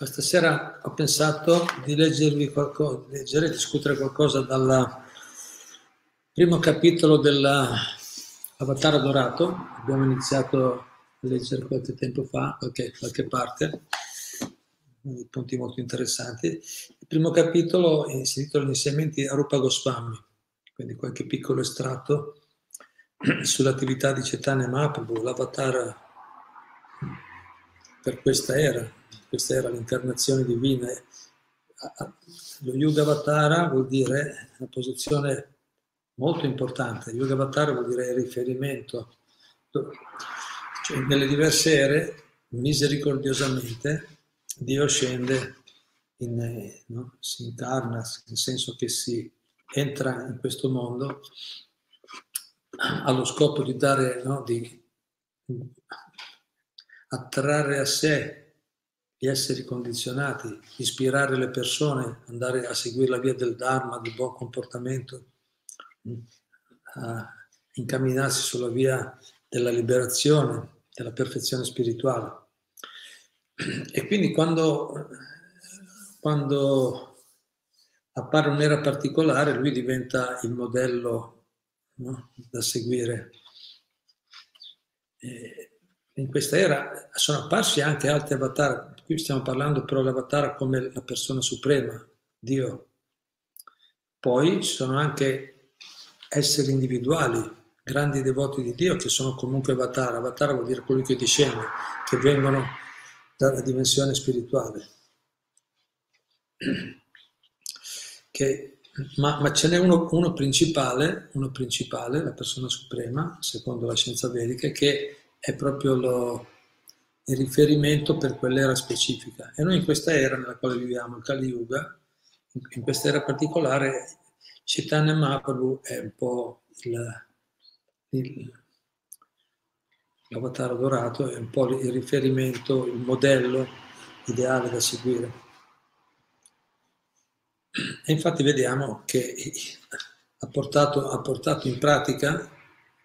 Questa sera ho pensato di leggervi qualcosa, leggere e discutere qualcosa dal primo capitolo dell'Avatar Dorato. Abbiamo iniziato a leggere qualche tempo fa, qualche, qualche parte, punti molto interessanti. Il primo capitolo si intitola Gli insegnamenti a Rupa Goswami, quindi qualche piccolo estratto sull'attività di Chaitanya Mahaprabhu, l'avatar per questa era, questa era l'incarnazione divina. Lo Yuga Avatara vuol dire una posizione molto importante. Yuga Avatara vuol dire riferimento. Cioè, nelle diverse ere, misericordiosamente, Dio scende, in, no? si incarna, nel senso che si entra in questo mondo allo scopo di dare, no? di attrarre a sé gli esseri condizionati, ispirare le persone, andare a seguire la via del Dharma, del buon comportamento, a incamminarsi sulla via della liberazione, della perfezione spirituale. E quindi quando, quando appare un'era particolare, lui diventa il modello no? da seguire. E in questa era sono apparsi anche altri avatar, qui stiamo parlando però dell'avatar come la persona suprema, Dio. Poi ci sono anche esseri individuali, grandi devoti di Dio che sono comunque avatar. Avatar vuol dire colui che discende, che vengono dalla dimensione spirituale. Che, ma, ma, ce n'è uno, uno, principale, uno principale, la persona suprema, secondo la scienza vedica, che è proprio lo, il riferimento per quell'era specifica. E noi in questa era nella quale viviamo, il Kali Yuga, in questa era particolare, Chaitanya Mahaprabhu è un po' il, il, l'avatar dorato, è un po' il riferimento, il modello ideale da seguire. E infatti vediamo che ha portato, ha portato in pratica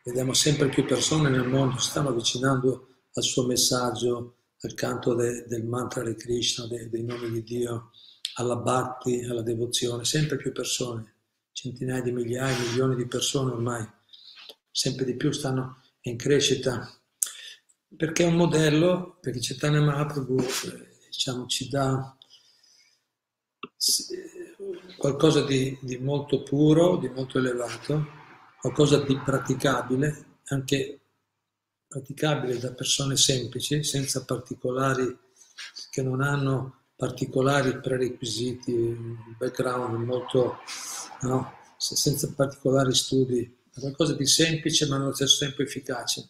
Vediamo sempre più persone nel mondo si stanno avvicinando al suo messaggio, al canto de, del mantra di Krishna, de, dei nomi di Dio, alla bhakti, alla devozione, sempre più persone, centinaia di migliaia, milioni di persone ormai, sempre di più stanno in crescita, perché è un modello, perché Chaitanya Mahaprabhu diciamo, ci dà qualcosa di, di molto puro, di molto elevato, qualcosa di praticabile, anche praticabile da persone semplici, senza particolari, che non hanno particolari prerequisiti, un background molto, no? senza particolari studi, qualcosa di semplice ma allo stesso tempo efficace.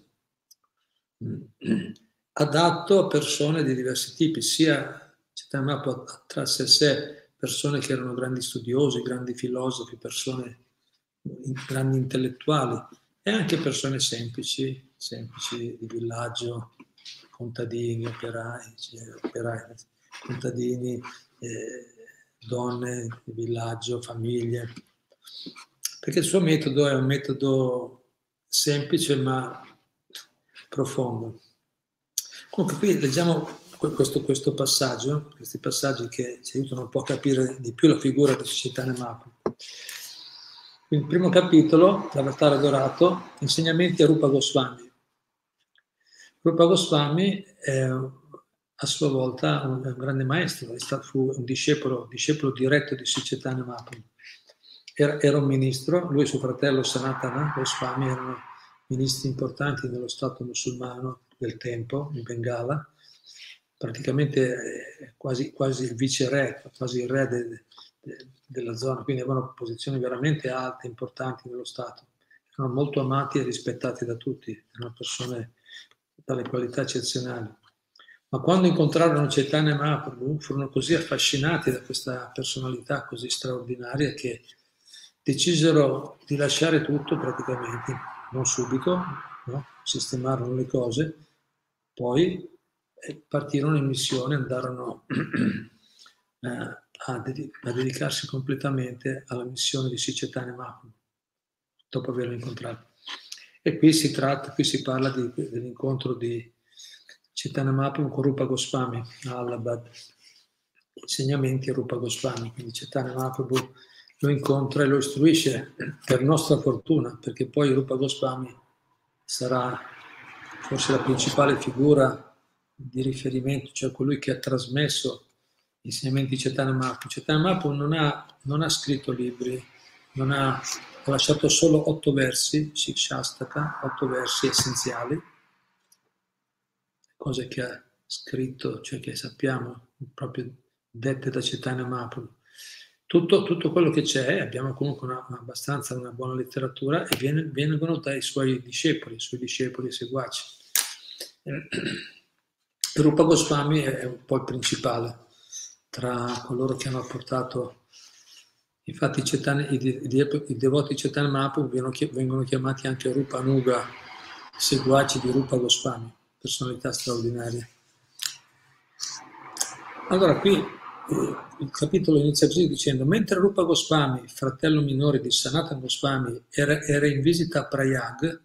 Adatto a persone di diversi tipi, sia Chaitanya attrasse a sé persone che erano grandi studiosi, grandi filosofi, persone grandi intellettuali e anche persone semplici, semplici di villaggio, contadini, operai, operai contadini, eh, donne di villaggio, famiglie, perché il suo metodo è un metodo semplice ma profondo. Comunque qui leggiamo questo, questo passaggio, questi passaggi che ci aiutano un po' a capire di più la figura di società Nemapu. Il primo capitolo, l'Avatar Adorato, insegnamenti a Rupa Goswami. Rupa Goswami è a sua volta un, grande maestro, stato, fu un discepolo, discepolo diretto di Sicetana Mahaprabhu. Era, era, un ministro, lui e suo fratello Sanatana Goswami erano ministri importanti nello Stato musulmano del tempo, in Bengala, praticamente eh, quasi, quasi il vice-re, quasi il re de, de, della zona, quindi avevano posizioni veramente alte, importanti nello Stato. Erano molto amati e rispettati da tutti, erano persone dalle qualità eccezionali. Ma quando incontrarono Chaitanya Mahaprabhu furono così affascinati da questa personalità così straordinaria che decisero di lasciare tutto praticamente, non subito, no? sistemarono le cose, poi eh, partirono in missione, andarono eh, a, a, dedicarsi completamente alla missione di Sicetane Mahaprabhu, dopo averlo incontrato. E qui si tratta, qui si parla di, dell'incontro di Chaitanya Mahaprabhu con Rupa Goswami a Allahabad, insegnamenti a Rupa Goswami, quindi Chaitanya Mahaprabhu lo incontra e lo istruisce per nostra fortuna, perché poi Rupa Goswami sarà forse la principale figura di riferimento, cioè colui che ha trasmesso insegnamenti di Chaitanya Mahaprabhu. Chaitanya Mahaprabhu non ha, non ha scritto libri, ha, ha lasciato solo otto versi, Shikshastaka, otto versi essenziali, cose che ha scritto, cioè che sappiamo, proprio dette da Chaitanya Mahaprabhu. Tutto, tutto, quello che c'è, abbiamo comunque una, una abbastanza una buona letteratura e viene, vengono dai suoi discepoli, i suoi discepoli e seguaci. Rupa Goswami è un po' il principale tra coloro che hanno portato, infatti Cetane, i, devoti Chaitanya Mahaprabhu vengono chiamati anche Rupa Nuga, seguaci di Rupa Goswami, personalità straordinarie. Allora qui eh, il capitolo inizia così dicendo, mentre Rupa Goswami, fratello minore di Sanatan Goswami, era, era in visita a Prayag,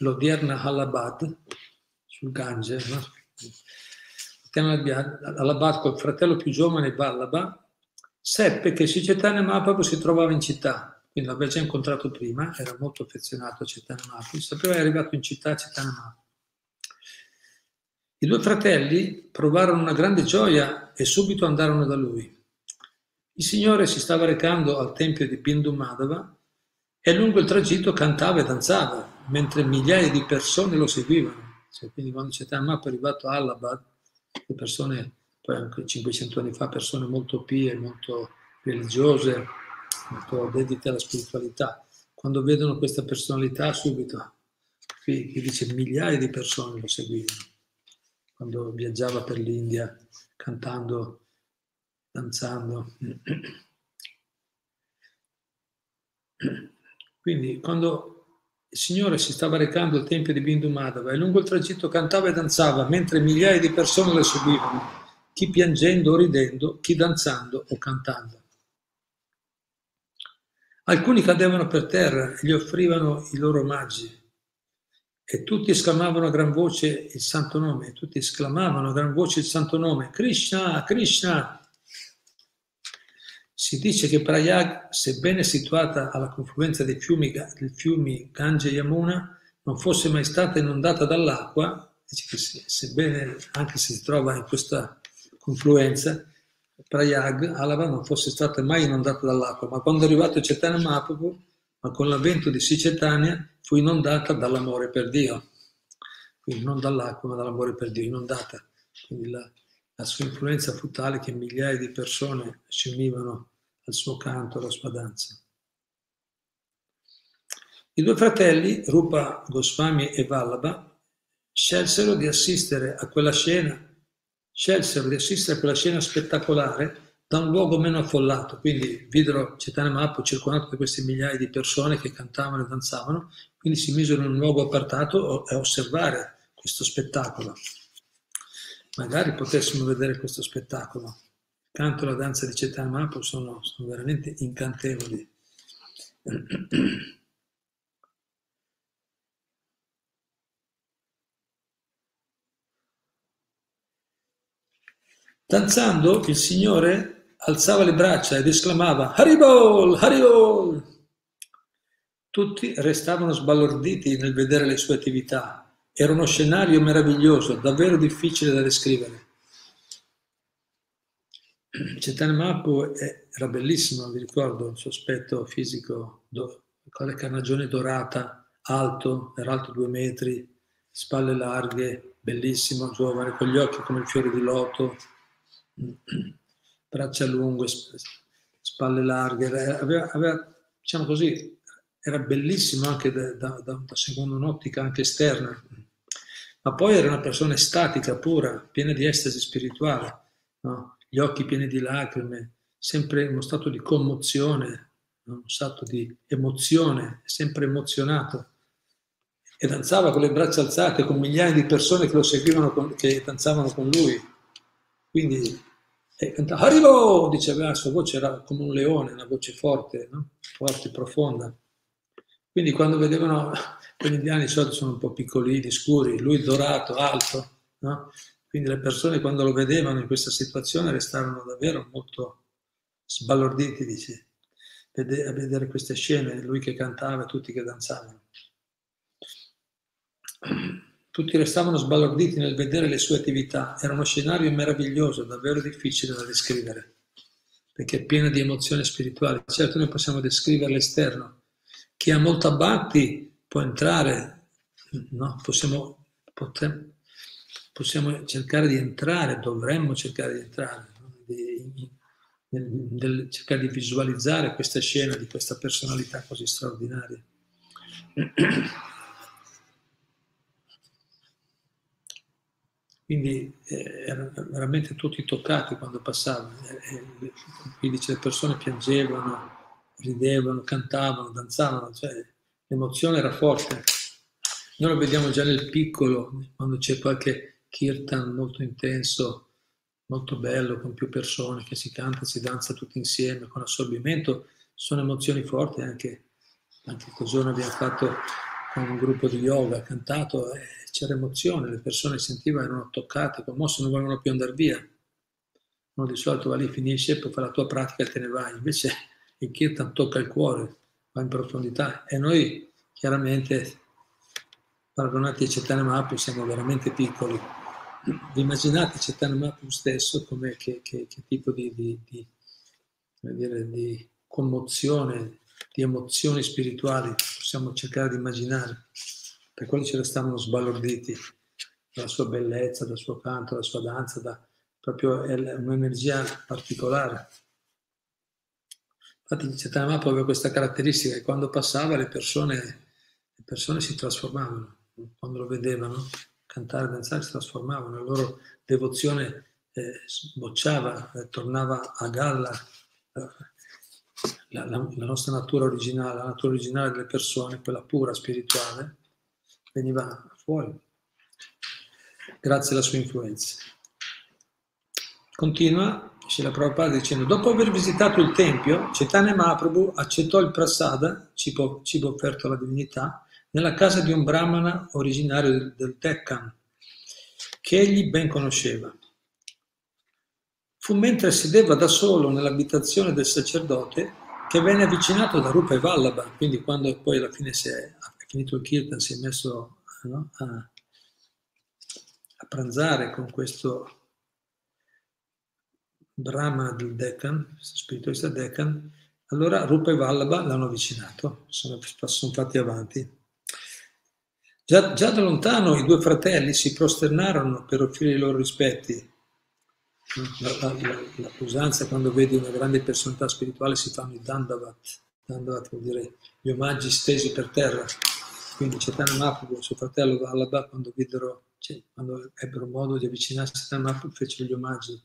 l'odierna Allahabad, sul Gange, no? Allahabad col fratello più giovane Vallabha, seppe che Chaitanya Mahaprabhu si trovava in città, quindi l'aveva già incontrato prima, era molto affezionato a Chaitanya Mahaprabhu, sapeva che è arrivato in città Chaitanya Mahaprabhu. I due fratelli provarono una grande gioia e subito andarono da lui. Il Signore si stava recando al tempio di Bindu Madhava e lungo il tragitto cantava e danzava, mentre migliaia di persone lo seguivano. Cioè, quindi quando Mahaprabhu è arrivato a Allahabad, le persone, anche 500 anni fa, persone molto pie, molto religiose, molto dedite alla spiritualità, quando vedono questa personalità subito, qui, qui dice migliaia di persone lo seguivano, quando viaggiava per l'India cantando, danzando. Quindi quando il Signore si stava recando al tempio di Bindu Madhava e lungo il tragitto cantava e danzava mentre migliaia di persone le seguivano, chi piangendo o ridendo, chi danzando o cantando. Alcuni cadevano per terra e gli offrivano i loro omaggi e tutti esclamavano a gran voce il santo nome, tutti esclamavano a gran voce il santo nome, Krishna, Krishna, si dice che Prayag, sebbene situata alla confluenza dei fiumi, dei fiumi Gange e Yamuna, non fosse mai stata inondata dall'acqua, sebbene anche se si trova in questa confluenza, Prayag, Alava, non fosse stata mai inondata dall'acqua, ma quando è arrivato Chaitanya Mahaprabhu, ma con l'avvento di Sicetania, fu inondata dall'amore per Dio. Quindi non dall'acqua, ma dall'amore per Dio, inondata. Quindi la, la sua influenza fu tale che migliaia di persone si univano al suo canto, alla sua danza. I due fratelli, Rupa Goswami e Vallabha, scelsero di assistere a quella scena, scelsero di assistere a quella scena spettacolare da un luogo meno affollato, quindi videro Chaitanya Mahaprabhu circondato da queste migliaia di persone che cantavano e danzavano, quindi si misero in un luogo appartato a osservare questo spettacolo magari potessimo vedere questo spettacolo. Canto la danza di Chaitanya Mahaprabhu sono, sono veramente incantevoli. Danzando, il Signore alzava le braccia ed esclamava Haribol, Haribol! Tutti restavano sbalorditi nel vedere le sue attività era uno scenario meraviglioso, davvero difficile da descrivere. Chaitanya Mahaprabhu era bellissimo, vi ricordo, il suo aspetto fisico, con le carnagione dorata, alto, era alto due metri, spalle larghe, bellissimo, giovane, con gli occhi come il fiore di loto, braccia lunghe, spalle larghe, aveva, aveva diciamo così, era bellissimo anche da, da, da, secondo un'ottica anche esterna. Ma poi era una persona estatica, pura, piena di estasi spirituale, no? gli occhi pieni di lacrime, sempre in uno stato di commozione, no? uno stato di emozione, sempre emozionato. E danzava con le braccia alzate, con migliaia di persone che lo seguivano, con, che danzavano con lui. Quindi e cantava Arrivo! Diceva, la sua voce era come un leone, una voce forte, no? forte, profonda. Quindi quando vedevano quegli indiani di solito sono un po' piccolini, scuri, lui dorato, alto, no? Quindi le persone quando lo vedevano in questa situazione restarono davvero molto sbalorditi, dice, a vedere queste scene, lui che cantava e tutti che danzavano. Tutti restavano sbalorditi nel vedere le sue attività. Era uno scenario meraviglioso, davvero difficile da descrivere, perché è pieno di emozioni spirituali. Certo, noi possiamo descrivere l'esterno. Chi ha molta batti può entrare, no? possiamo, potremmo, possiamo cercare di entrare, dovremmo cercare di entrare, no? di, nel, nel, cercare di visualizzare questa scena di questa personalità così straordinaria. Quindi eh, erano veramente tutti toccati quando passavano. Eh, quindi le persone piangevano, ridevano, cantavano, danzavano, cioè l'emozione era forte. Noi lo vediamo già nel piccolo, quando c'è qualche kirtan molto intenso, molto bello, con più persone che si canta, si danza tutti insieme, con assorbimento, sono emozioni forti anche. Anche quel giorno abbiamo fatto con un gruppo di yoga, cantato, e c'era emozione, le persone sentivano, erano toccate, commosse, non volevano più andare via. No, di solito va lì, finisce, poi fai la tua pratica e te ne vai. Invece il kirtan tocca il cuore, va in profondità. E noi, chiaramente, paragonati a Chaitanya Mahaprabhu, siamo veramente piccoli. Immaginate Chaitanya Mahaprabhu stesso come che, che, che tipo di, di, di, dire, di commozione, di emozioni spirituali possiamo cercare di immaginare. Per quello ci restavano sbalorditi dalla sua bellezza, dal suo canto, dalla sua danza, da, proprio un'energia particolare. Infatti Chaitanya aveva questa caratteristica che quando passava le persone, le persone si trasformavano, quando lo vedevano cantare, danzare si trasformavano, la loro devozione eh, sbocciava, eh, tornava a galla. Eh, la, la, la, nostra natura originale, la natura originale delle persone, quella pura spirituale, veniva fuori grazie alla sua influenza. Continua Srila Prabhupada dicendo, dopo aver visitato il Tempio, Chaitanya Mahaprabhu accettò il prasada, cibo, cibo offerto alla divinità, nella casa di un brahmana originario del, del Deccan, che egli ben conosceva. Fu mentre sedeva da solo nell'abitazione del sacerdote che venne avvicinato da Rupa e Vallabha, quindi quando poi alla fine si è, finito il kirtan si è messo no, a, a, pranzare con questo Brahma del Deccan, spiritualista Deccan, allora Rupa e Vallabha l'hanno avvicinato, sono, sono fatti avanti. Già, già da lontano i due fratelli si prosternarono per offrire i loro rispetti la, la, la, la usanza quando vedi una grande personalità spirituale si fanno i dandavat. Dandavat vuol dire gli omaggi stesi per terra. Quindi Mahaprabhu e suo fratello Vallabha quando videro, cioè, quando ebbero modo di avvicinarsi a Mahaprabhu fecero gli omaggi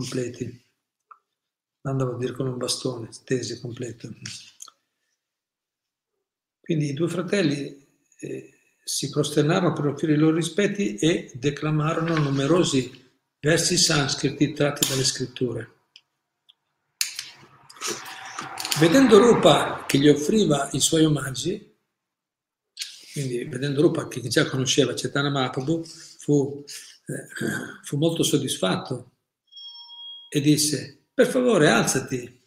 completi. Dandavat vuol dire con un bastone, stesi completo. Quindi i due fratelli eh, si prosternarono per offrire i loro rispetti e declamarono numerosi Versi sanscriti tratti dalle scritture. Vedendo Rupa che gli offriva i suoi omaggi, quindi vedendo Rupa che già conosceva Chaitanya Mahaprabhu, fu, eh, fu molto soddisfatto e disse, per favore alzati,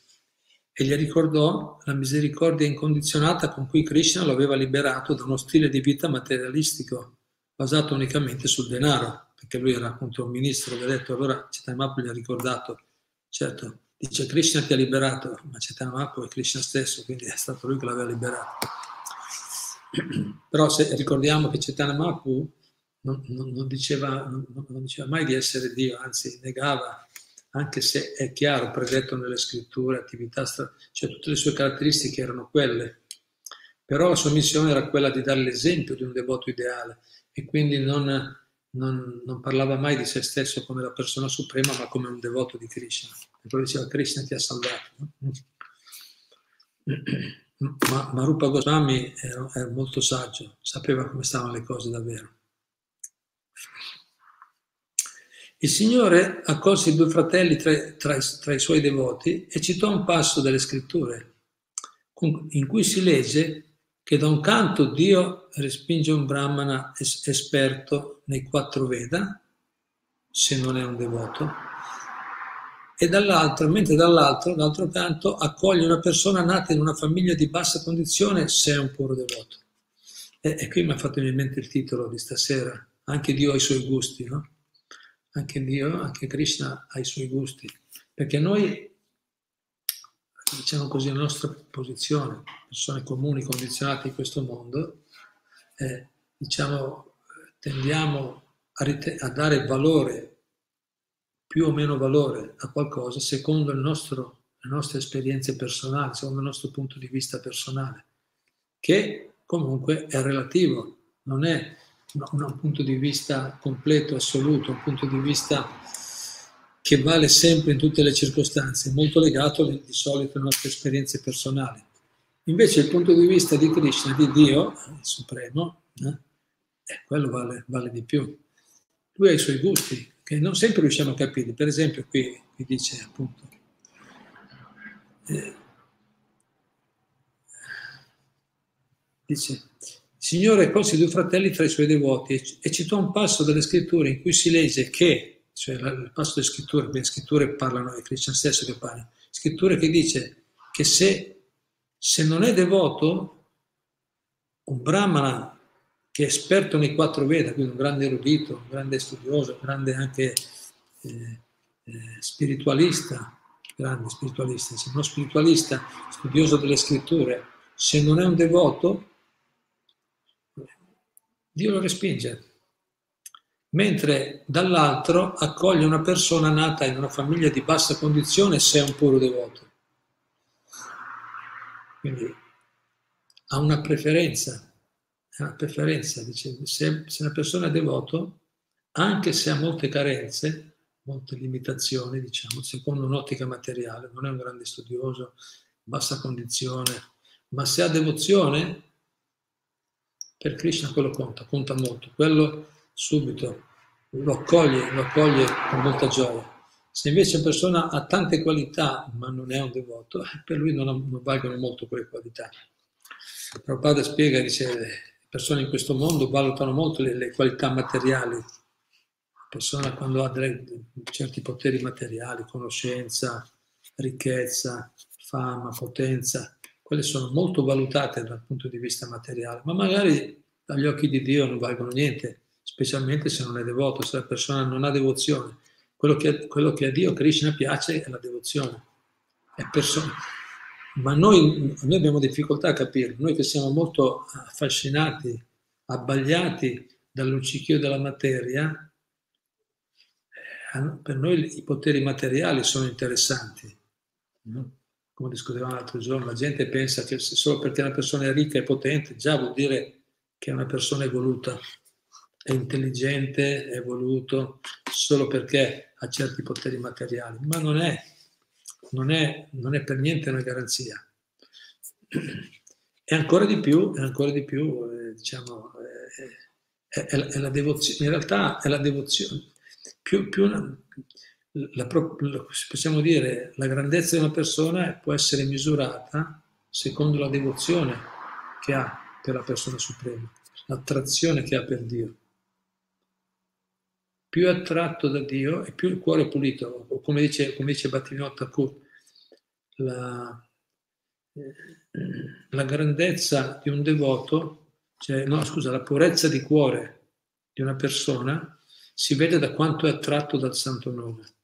e gli ricordò la misericordia incondizionata con cui Krishna lo aveva liberato da uno stile di vita materialistico, basato unicamente sul denaro perché lui era appunto un ministro, gli ha detto, allora Chaitanya gli ha ricordato, certo, dice Krishna ti ha liberato, ma Chaitanya è Krishna stesso, quindi è stato lui che l'aveva liberato. Però se ricordiamo che Mahaprabhu non, non, non, diceva, non, diceva, mai di essere Dio, anzi negava, anche se è chiaro, predetto nelle scritture, attività, cioè tutte le sue caratteristiche erano quelle, però la sua missione era quella di dare l'esempio di un devoto ideale e quindi non, non, non, parlava mai di se stesso come la persona suprema, ma come un devoto di Krishna. E poi diceva Krishna ti ha salvato. Ma, ma Rupa Goswami era, era molto saggio, sapeva come stavano le cose davvero. Il Signore accolse i due fratelli tra, tra, tra, i suoi devoti e citò un passo delle scritture in cui si legge che da un canto Dio respinge un brahmana es- esperto nei quattro Veda, se non è un devoto, e dall'altro, mentre dall'altro, d'altro canto, accoglie una persona nata in una famiglia di bassa condizione se è un puro devoto. E, e qui mi ha fatto in mente il titolo di stasera, anche Dio ha i suoi gusti, no? Anche Dio, anche Krishna ha i suoi gusti, perché noi diciamo così, la nostra posizione, persone comuni, condizionate in questo mondo, eh, diciamo, tendiamo a, rite- a, dare valore, più o meno valore a qualcosa secondo nostro, le nostre esperienze personali, secondo il nostro punto di vista personale, che comunque è relativo, non è un punto di vista completo, assoluto, un punto di vista che vale sempre in tutte le circostanze, molto legato di solito alle nostre esperienze personali. Invece il punto di vista di Krishna, di Dio, il Supremo, eh, eh, quello vale, vale, di più. Lui ha i suoi gusti, che non sempre riusciamo a capire. Per esempio qui, qui dice appunto, eh, dice, Signore colse due fratelli tra i suoi devoti e citò un passo delle scritture in cui si legge che cioè il passo delle scritture, le scritture parlano, è Krishna stesso che parla, scritture che dice che se, se non è devoto, un brahmana che è esperto nei quattro Veda, quindi un grande erudito, un grande studioso, un grande anche eh, eh, spiritualista, grande spiritualista, se uno spiritualista studioso delle scritture, se non è un devoto, Dio lo respinge mentre dall'altro accoglie una persona nata in una famiglia di bassa condizione se è un puro devoto. Quindi ha una preferenza, una preferenza, dice, se, se una persona è devoto, anche se ha molte carenze, molte limitazioni, diciamo, secondo un'ottica materiale, non è un grande studioso, bassa condizione, ma se ha devozione, per Krishna quello conta, conta molto. Quello subito lo accoglie, lo accoglie con molta gioia. Se invece una persona ha tante qualità ma non è un devoto, eh, per lui non, non valgono molto quelle qualità. Prabhupada spiega, dice, le persone in questo mondo valutano molto le, le qualità materiali. La persona quando ha delle, certi poteri materiali, conoscenza, ricchezza, fama, potenza, quelle sono molto valutate dal punto di vista materiale, ma magari dagli occhi di Dio non valgono niente specialmente se non è devoto, se la persona non ha devozione. Quello che, quello che a Dio Krishna piace è la devozione. È person- Ma noi, noi abbiamo difficoltà a capirlo, noi che siamo molto affascinati, abbagliati dal luccichio della materia, eh, per noi i poteri materiali sono interessanti. No? Come discutevamo l'altro giorno, la gente pensa che solo perché una persona è ricca e potente già vuol dire che è una persona evoluta è intelligente, è evoluto solo perché ha certi poteri materiali, ma non è, non è, non è per niente una garanzia. E ancora di più, ancora di più eh, diciamo, eh, è, è, è, la devozione, in realtà è la devozione. Più, più una, la, la, possiamo dire, la grandezza di una persona può essere misurata secondo la devozione che ha per la persona suprema, l'attrazione che ha per Dio più è attratto da Dio e più il cuore è pulito. O come dice, come dice Bhattivinoda Thakur, la, eh, la grandezza di un devoto, cioè, no, scusa, la purezza di cuore di una persona si vede da quanto è attratto dal santo nome.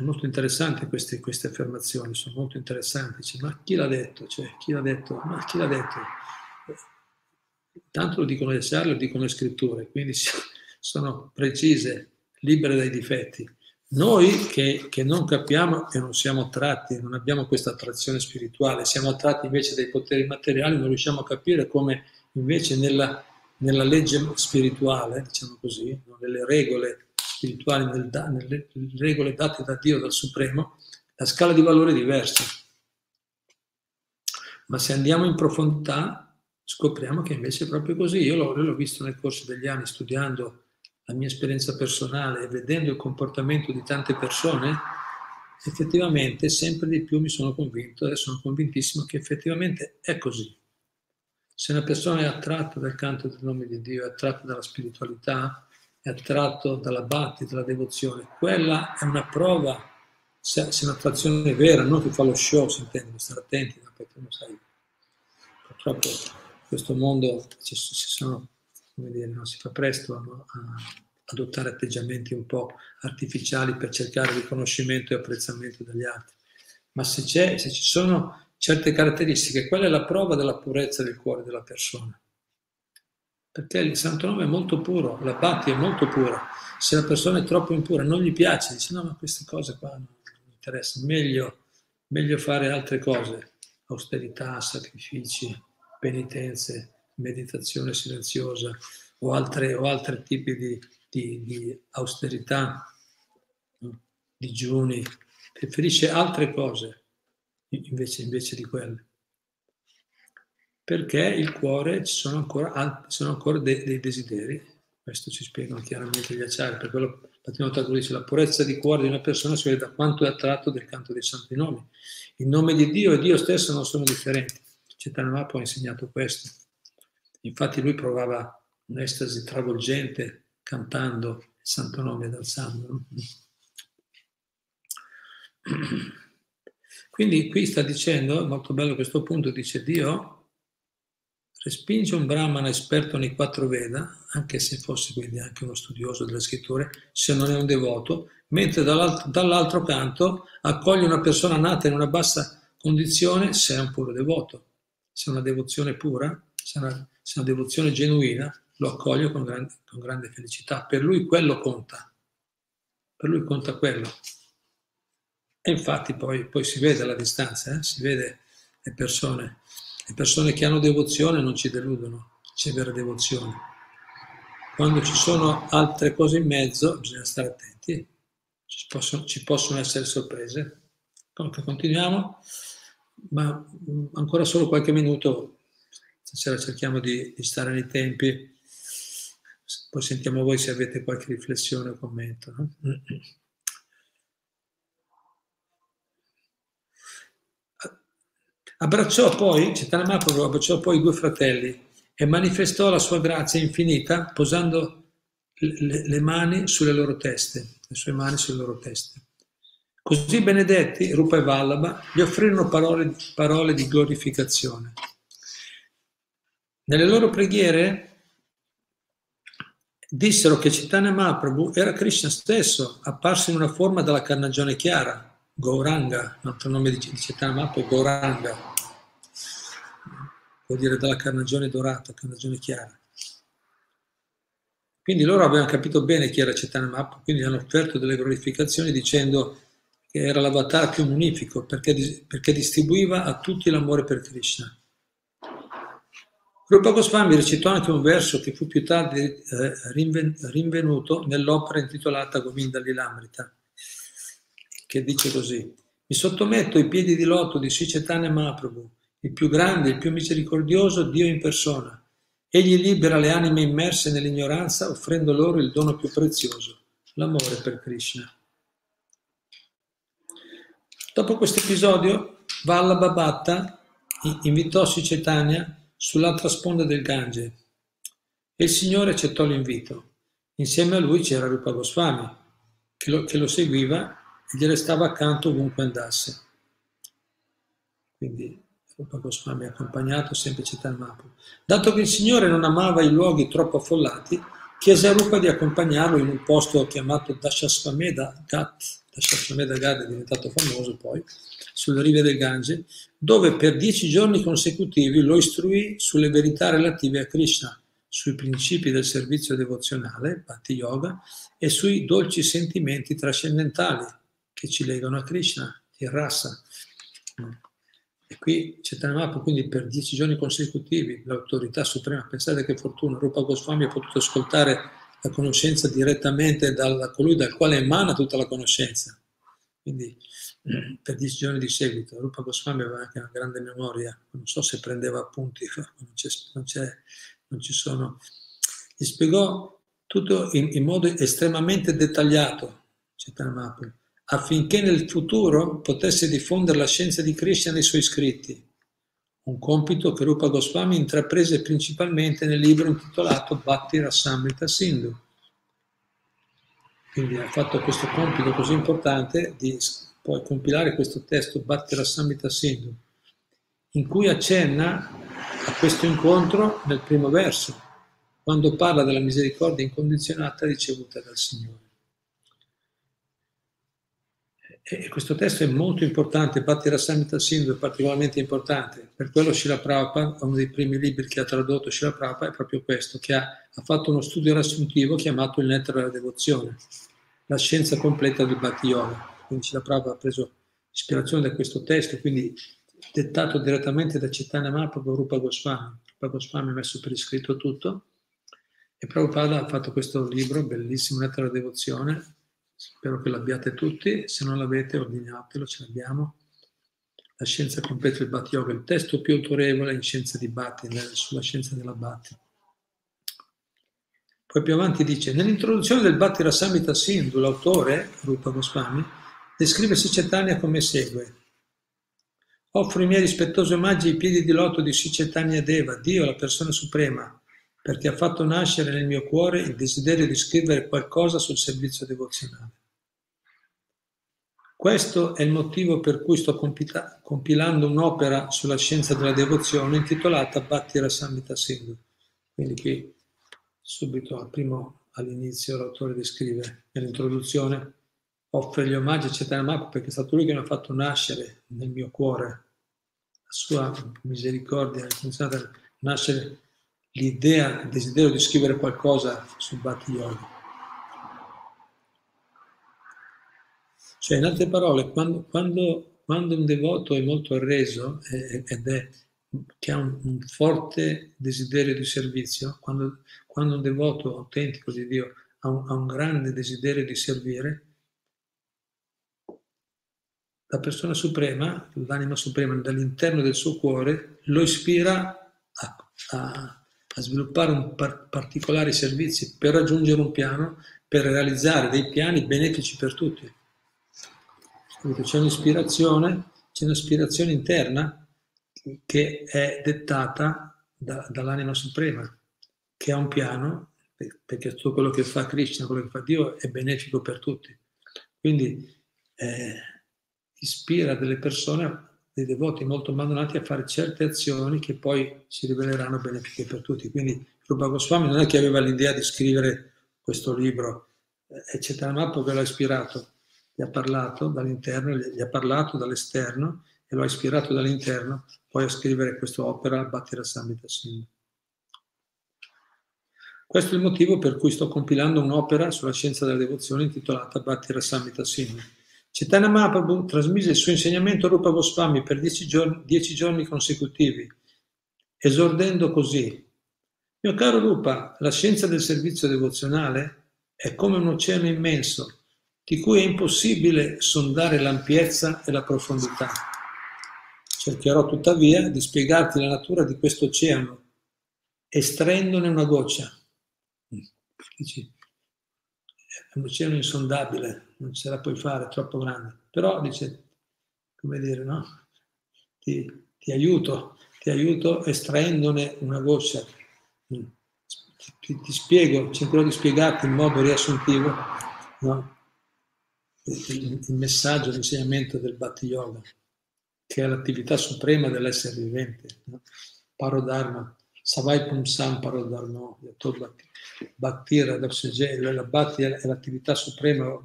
È molto interessante queste, queste affermazioni, sono molto interessanti. Cioè, ma chi l'ha detto? Cioè, chi l'ha detto? Ma chi l'ha detto? Tanto lo dicono le sale, lo dicono le scritture, quindi sono precise, libere dai difetti. Noi che, che, non capiamo e non siamo attratti, non abbiamo questa attrazione spirituale, siamo attratti invece dai poteri materiali, non riusciamo a capire come invece nella, nella legge spirituale, diciamo così, nelle regole spirituali, nelle regole date da Dio, dal Supremo, la scala di valore è diversa. Ma se andiamo in profondità scopriamo che invece è proprio così. Io l'ho, l'ho visto nel corso degli anni studiando la mia esperienza personale e vedendo il comportamento di tante persone, effettivamente sempre di più mi sono convinto e sono convintissimo che effettivamente è così. Se una persona è attratta dal canto del nome di Dio, è attratta dalla spiritualità, è attratto dalla batti, dalla devozione, quella è una prova, se, se un'attrazione è vera, non che fa lo show, si intende, stare attenti, no? perché non sai, purtroppo in questo mondo ci, sono, dire, non si fa presto a, a adottare atteggiamenti un po' artificiali per cercare riconoscimento e apprezzamento dagli altri. Ma se, se ci sono certe caratteristiche, quella è la prova della purezza del cuore della persona. Perché il santo nome è molto puro, la bhakti è molto pura. Se la persona è troppo impura, non gli piace, dice no, ma queste cose qua non mi interessano, meglio, meglio fare altre cose, austerità, sacrifici, penitenze, meditazione silenziosa o, altre, o altri tipi di, di, di austerità, digiuni, preferisce altre cose invece, invece di quelle. Perché il cuore ci sono ancora, sono ancora dei, dei, desideri, questo ci spiegano chiaramente gli acciari, per quello Patino Tato dice la purezza di cuore di una persona si vede da quanto è attratto del canto dei santi nomi. Il nome di Dio e Dio stesso non sono differenti. Cetanamapo ha insegnato questo. Infatti lui provava un'estasi travolgente cantando il santo nome ed alzandolo. Quindi qui sta dicendo, molto bello questo punto, dice Dio respinge un brahmana esperto nei quattro Veda, anche se fosse quindi anche uno studioso delle scritture, se non è un devoto, mentre dall'altro, dall'altro canto accoglie una persona nata in una bassa condizione se è un puro devoto. Se è una devozione pura, se è una, se è una devozione genuina, lo accoglie con grande, con grande felicità. Per lui quello conta. Per lui conta quello. E infatti poi, poi si vede alla distanza, eh? si vede le persone. Le persone che hanno devozione non ci deludono, c'è vera devozione. Quando ci sono altre cose in mezzo bisogna stare attenti, ci possono, ci possono essere sorprese. Continuiamo, ma mm, ancora solo qualche minuto, stasera cerchiamo di, di stare nei tempi, poi sentiamo voi se avete qualche riflessione o commento. No? Abbracciò poi, Mahaprabhu abbracciò poi i due fratelli e manifestò la sua grazia infinita posando le, le mani sulle loro teste, le sue mani sulle loro teste. Così benedetti, Rupa e Vallabha, gli offrirono parole, parole di glorificazione. Nelle loro preghiere dissero che Chaitanya Mahaprabhu era Krishna stesso, apparso in una forma dalla carnagione chiara, Gauranga, l'altro nome di Chaitanya Mahaprabhu Gauranga vuol dire dalla carnagione dorata, carnagione chiara. Quindi loro avevano capito bene chi era Mahaprabhu, quindi hanno offerto delle glorificazioni dicendo che era l'avatar più munifico perché, perché distribuiva a tutti l'amore per Krishna. Rupa Goswami recitò anche un verso che fu più tardi eh, rinvenuto nell'opera intitolata Govinda Lilamrita, che dice così: Mi sottometto ai piedi di loto di Sri Chaitanya Mahaprabhu, il più grande, il più misericordioso, Dio in persona. Egli libera le anime immerse nell'ignoranza offrendo loro il dono più prezioso, l'amore per Krishna. Dopo questo episodio, Vallabha Bhatta invitò Sri Chaitanya sull'altra sponda del Gange e il Signore accettò l'invito. Insieme a lui c'era Rupa Goswami, che lo, che lo seguiva e gli restava accanto ovunque andasse. Quindi Rupa Goswami accompagnato sempre Mahaprabhu. Dato che il Signore non amava i luoghi troppo affollati, chiese a Rupa di accompagnarlo in un posto chiamato Dashasvameda Ghat, Dashasvameda Ghat è diventato famoso poi, sulle rive del Gange, dove per dieci giorni consecutivi lo istruì sulle verità relative a Krishna, sui principi del servizio devozionale, Bhakti Yoga, e sui dolci sentimenti trascendentali che ci legano a Krishna, il rasa E qui Chaitanya quindi per dieci giorni consecutivi, l'autorità suprema, pensate che fortuna, Rupa Goswami ha potuto ascoltare la conoscenza direttamente da colui dal quale emana tutta la conoscenza. Quindi per dieci giorni di seguito. Rupa Goswami aveva anche una grande memoria, non so se prendeva appunti, non, c'è, non, c'è, non ci sono. Gli spiegò tutto in, in modo estremamente dettagliato, Chaitanya Mahaprabhu affinché nel futuro potesse diffondere la scienza di Krishna nei suoi scritti, un compito che Rupa Goswami intraprese principalmente nel libro intitolato Bhakti Rasamrita Sindhu. Quindi ha fatto questo compito così importante di poi compilare questo testo Bhakti Rasamrita Sindhu, in cui accenna a questo incontro nel primo verso, quando parla della misericordia incondizionata ricevuta dal Signore. E questo testo è molto importante, Patti Rasamita Sindhu è particolarmente importante, per quello Shila Prabhupada, uno dei primi libri che ha tradotto Shila Prabhupada è proprio questo, che ha, ha fatto uno studio riassuntivo chiamato Il nettare della devozione, la scienza completa del Bhakti Yoga. Quindi Shila Prabhupada ha preso ispirazione da questo testo, quindi dettato direttamente da Chaitanya Mahaprabhu Rupa Goswami. Rupa Goswami ha messo per iscritto tutto e Prabhupada ha fatto questo libro, bellissimo, Nettare della devozione, Spero che l'abbiate tutti, se non l'avete ordinatelo, ce l'abbiamo. La scienza completa del Bhatti Yoga, il testo più autorevole in scienza di Bhatti, sulla scienza della Bhatti. Poi più avanti dice, nell'introduzione del Bhatti Rasamita Sindhu, l'autore, Rupa Goswami, descrive Sicetania come segue. Offro i miei rispettosi omaggi ai piedi di loto di Sicetania Deva, Dio, la persona suprema, perché ha fatto nascere nel mio cuore il desiderio di scrivere qualcosa sul servizio devozionale. Questo è il motivo per cui sto compilando un'opera sulla scienza della devozione intitolata Bhatti Rasamita Sindhu. Quindi qui subito al primo, all'inizio l'autore descrive nell'introduzione offre gli omaggi a Mahaprabhu perché è stato lui che mi ha fatto nascere nel mio cuore la sua misericordia, nascere l'idea, il desiderio di scrivere qualcosa sul Bhakti Yoga. Cioè, in altre parole, quando, quando, quando un devoto è molto arreso ed è che ha un, un, forte desiderio di servizio, quando, quando, un devoto autentico di Dio ha un, ha un grande desiderio di servire, la persona suprema, l'anima suprema dall'interno del suo cuore, lo ispira a, a, sviluppare un par- particolari servizi per raggiungere un piano, per realizzare dei piani benefici per tutti. C'è un'ispirazione, c'è un'ispirazione interna che è dettata da, dall'anima suprema, che ha un piano, perché tutto quello che fa Krishna, quello che fa Dio è benefico per tutti. Quindi eh, ispira delle persone dei devoti molto abbandonati a fare certe azioni che poi si riveleranno benefiche per tutti. Quindi Rupa Goswami non è che aveva l'idea di scrivere questo libro, è Cetanamapo che l'ha ispirato, gli ha parlato dall'interno, gli ha parlato dall'esterno e lo ha ispirato dall'interno poi a scrivere questa opera Bhattira Samhita Sindhu. Questo è il motivo per cui sto compilando un'opera sulla scienza della devozione intitolata Bhattira Samhita Sindhu Chaitanya Mahaprabhu trasmise il suo insegnamento a Rupa Goswami per dieci giorni, dieci giorni consecutivi, esordendo così. Mio caro Rupa, la scienza del servizio devozionale è come un oceano immenso di cui è impossibile sondare l'ampiezza e la profondità. Cercherò tuttavia di spiegarti la natura di questo oceano, estraendone una goccia. Dici, è un oceano insondabile, non ce la puoi fare, è troppo grande. Però dice, come dire, no? Ti, ti aiuto, ti aiuto estraendone una goccia. Mm. Ti, ti, spiego, cercherò di spiegarti in modo riassuntivo no? il, il, messaggio, l'insegnamento del Bhatti Yoga, che è l'attività suprema dell'essere vivente. No? Parodharma, Savai Pumsam Parodharma, Bhakti la Bhakti è l'attività suprema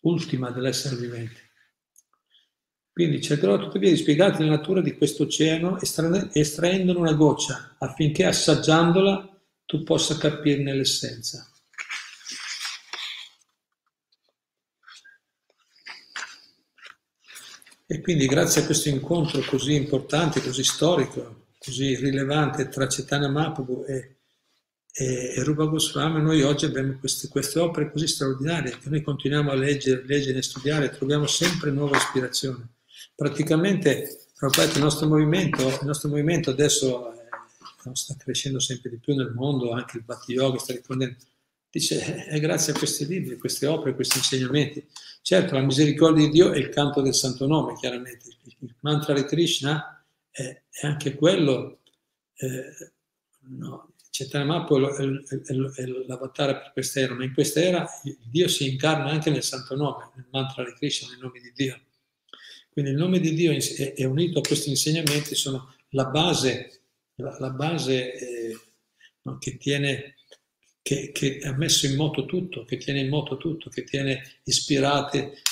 ultima dell'essere vivente. Quindi cercherò tuttavia di spiegarti la natura di questo oceano estraendone una goccia affinché assaggiandola tu possa capirne l'essenza. E quindi grazie a questo incontro così importante, così storico, così rilevante tra Chaitanya Mahaprabhu e, e, e Rupa Goswami, noi oggi abbiamo queste, queste, opere così straordinarie che noi continuiamo a leggere, leggere e studiare, troviamo sempre nuova ispirazione. Praticamente, il nostro movimento, il nostro movimento adesso eh, sta crescendo sempre di più nel mondo, anche il Bhakti Yoga sta riprendendo Dice, è grazie a questi libri, a queste opere, a questi insegnamenti. Certo, la misericordia di Dio è il canto del santo nome, chiaramente. Il mantra di Krishna è, è anche quello, eh, no, Chaitanya Mahaprabhu è, è, è l'avatar per questa era, ma in questa era Dio si incarna anche nel santo nome, nel mantra di Krishna, nel nome di Dio. Quindi il nome di Dio è, è unito a questi insegnamenti, sono la base, la, la base eh, no, che tiene che, che, ha messo in moto tutto, che tiene in moto tutto, che tiene ispirate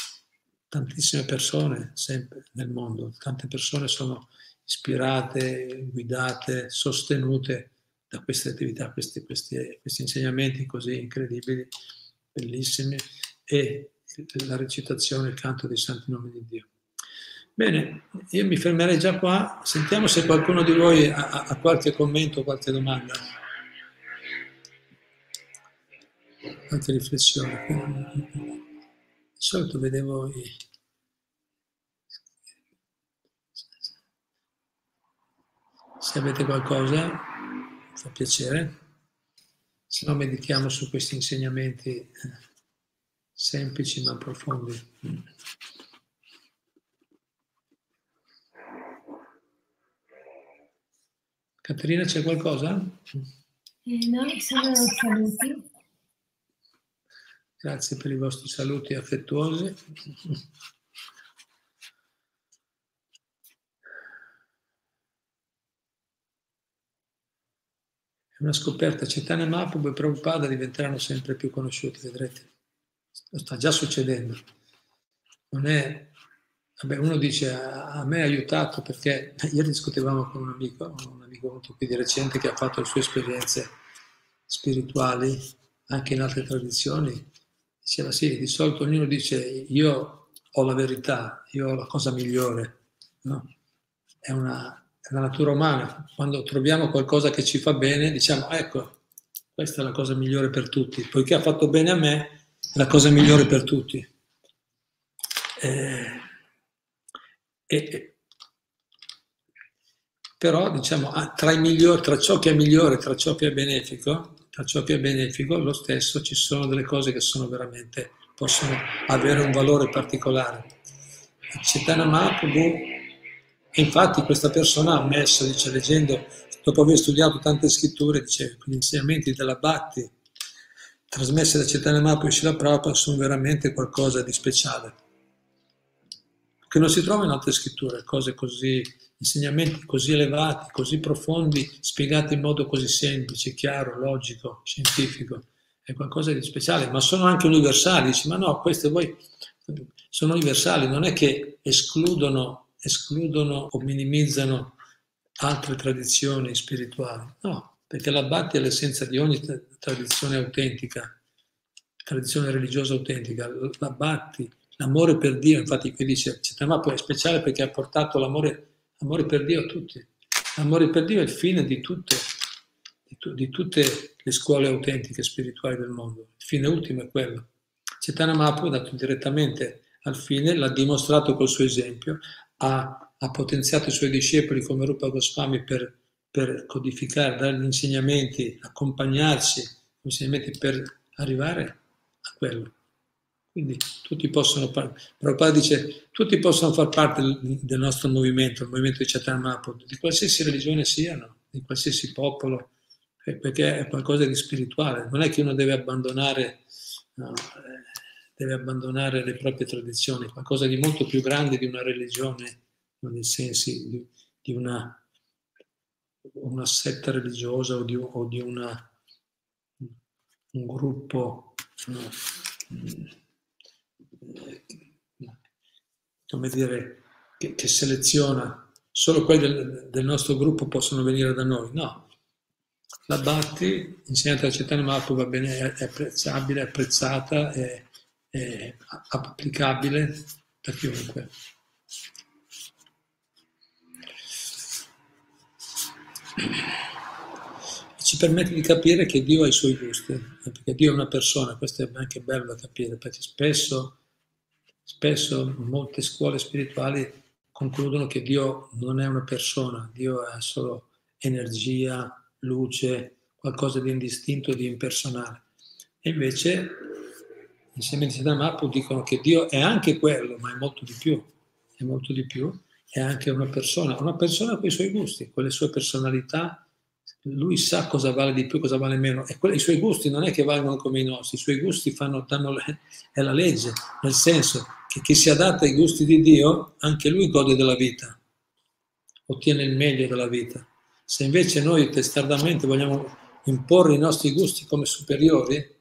tantissime persone sempre nel mondo. Tante persone sono ispirate, guidate, sostenute da queste attività, questi, questi, questi insegnamenti così incredibili, bellissimi, e la recitazione, il canto dei santi nomi di Dio. Bene, io mi fermerei già qua, sentiamo se qualcuno di voi ha, ha qualche commento, qualche domanda. qualche riflessione. Di solito vedevo i... Se avete qualcosa, fa piacere. Se no meditiamo su questi insegnamenti eh, semplici ma profondi. Caterina, c'è qualcosa? Eh, no, sono saluti. Grazie per i vostri saluti affettuosi. È una scoperta, Cetane Mahaprabhu e Prabhupada diventeranno sempre più conosciuti, vedrete. Sta già succedendo. Non è... Vabbè, uno dice a, me ha aiutato perché ieri discutevamo con un amico, un amico molto qui di recente che ha fatto le sue esperienze spirituali anche in altre tradizioni Diceva sì, di solito ognuno dice io ho la verità, io ho la cosa migliore. No? È, una, la natura umana. Quando troviamo qualcosa che ci fa bene, diciamo ecco, questa è la cosa migliore per tutti. Poiché ha fatto bene a me, è la cosa migliore per tutti. Eh, e, però diciamo ah, tra, migliori, tra ciò che è migliore, tra ciò che è benefico, tra ciò che è benefico, lo stesso ci sono delle cose che sono veramente, possono avere un valore particolare. Chaitanya Mahaprabhu, infatti questa persona ha ammesso, dice, leggendo, dopo aver studiato tante scritture, dice, gli insegnamenti della Bhakti, trasmessi da Mahaprabhu e Shila Prabhupada, sono veramente qualcosa di speciale. Che non si trova in altre scritture, cose così insegnamenti così elevati, così profondi, spiegati in modo così semplice, chiaro, logico, scientifico, è qualcosa di speciale, ma sono anche universali. Dici, ma no, queste voi sono universali, non è che escludono, escludono o minimizzano altre tradizioni spirituali, no, perché la Bhakti è l'essenza di ogni tradizione autentica, tradizione religiosa autentica. La Bhakti, l'amore per Dio, infatti qui dice, Cittadama è speciale perché ha portato l'amore Amore per Dio a tutti. L'amore per Dio è il fine di tutte, di, tu, di tutte le scuole autentiche spirituali del mondo. Il fine ultimo è quello. Chaitanya Mahaprabhu è dato direttamente al fine, l'ha dimostrato col suo esempio, ha, ha potenziato i suoi discepoli come Rupa Goswami per, per codificare, dare gli insegnamenti, accompagnarci, gli insegnamenti per arrivare a quello. Quindi tutti possono, Prabhupada dice, tutti possono far parte del nostro movimento, il movimento di Chaitanya di qualsiasi religione siano, di qualsiasi popolo, eh, perché è qualcosa di spirituale. Non è che uno deve abbandonare, no, eh, deve abbandonare le proprie tradizioni, qualcosa di molto più grande di una religione, nel senso di, di una, una, setta religiosa o di, o di una, un gruppo. No, come dire, che, che seleziona, solo quelli del, del, nostro gruppo possono venire da noi. No, la Bhakti, insegnata da Chaitanya Mahaprabhu, va bene, è apprezzabile, è apprezzata, è, eh, applicabile da chiunque. Ci permette di capire che Dio ha i suoi gusti, eh, perché Dio è una persona, questo è anche bello da capire, perché spesso, spesso molte scuole spirituali concludono che Dio non è una persona, Dio è solo energia, luce, qualcosa di indistinto e di impersonale. E invece insieme a Siddhamapu dicono che Dio è anche quello, ma è molto di più, è molto di più, è anche una persona, una persona con i suoi gusti, con le sue personalità, lui sa cosa vale di più, cosa vale meno, e i suoi gusti non è che valgono come i nostri, i suoi gusti fanno, danno, è la legge, nel senso che chi si adatta ai gusti di Dio, anche lui gode della vita, ottiene il meglio della vita. Se invece noi testardamente vogliamo imporre i nostri gusti come superiori,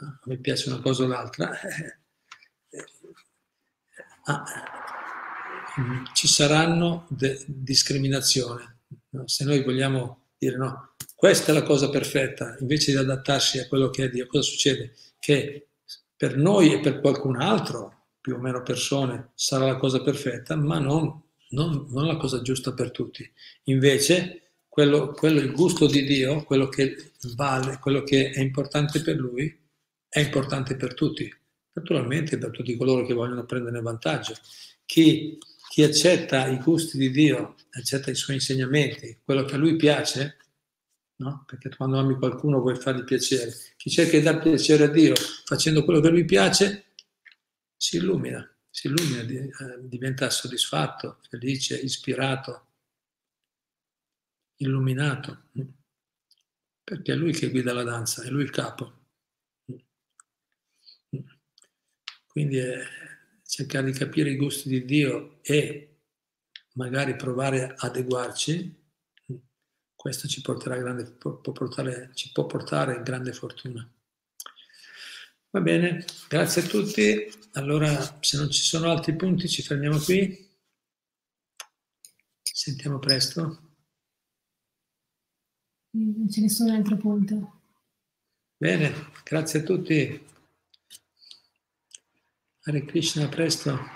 a me piace una cosa o l'altra, ah, ci saranno discriminazioni. Se noi vogliamo dire no, questa è la cosa perfetta, invece di adattarsi a quello che è Dio, cosa succede? Che per noi e per qualcun altro, più o meno persone, sarà la cosa perfetta, ma non, non, non la cosa giusta per tutti. Invece, quello, quello, il gusto di Dio, quello che vale, quello che è importante per Lui, è importante per tutti. Naturalmente per tutti coloro che vogliono prenderne vantaggio. Chi chi accetta i gusti di Dio, accetta i suoi insegnamenti, quello che a lui piace, no? perché quando ami qualcuno vuoi fargli piacere, chi cerca di dar piacere a Dio facendo quello che a lui piace, si illumina, si illumina, eh, diventa soddisfatto, felice, ispirato, illuminato, perché è lui che guida la danza, è lui il capo. Quindi è, cercare di capire i gusti di Dio e magari provare ad adeguarci, questo ci, porterà grande, può portare, ci può portare grande fortuna. Va bene, grazie a tutti. Allora, se non ci sono altri punti, ci fermiamo qui. Ci sentiamo presto. Non c'è nessun altro punto. Bene, grazie a tutti. Hare Krishna, presto.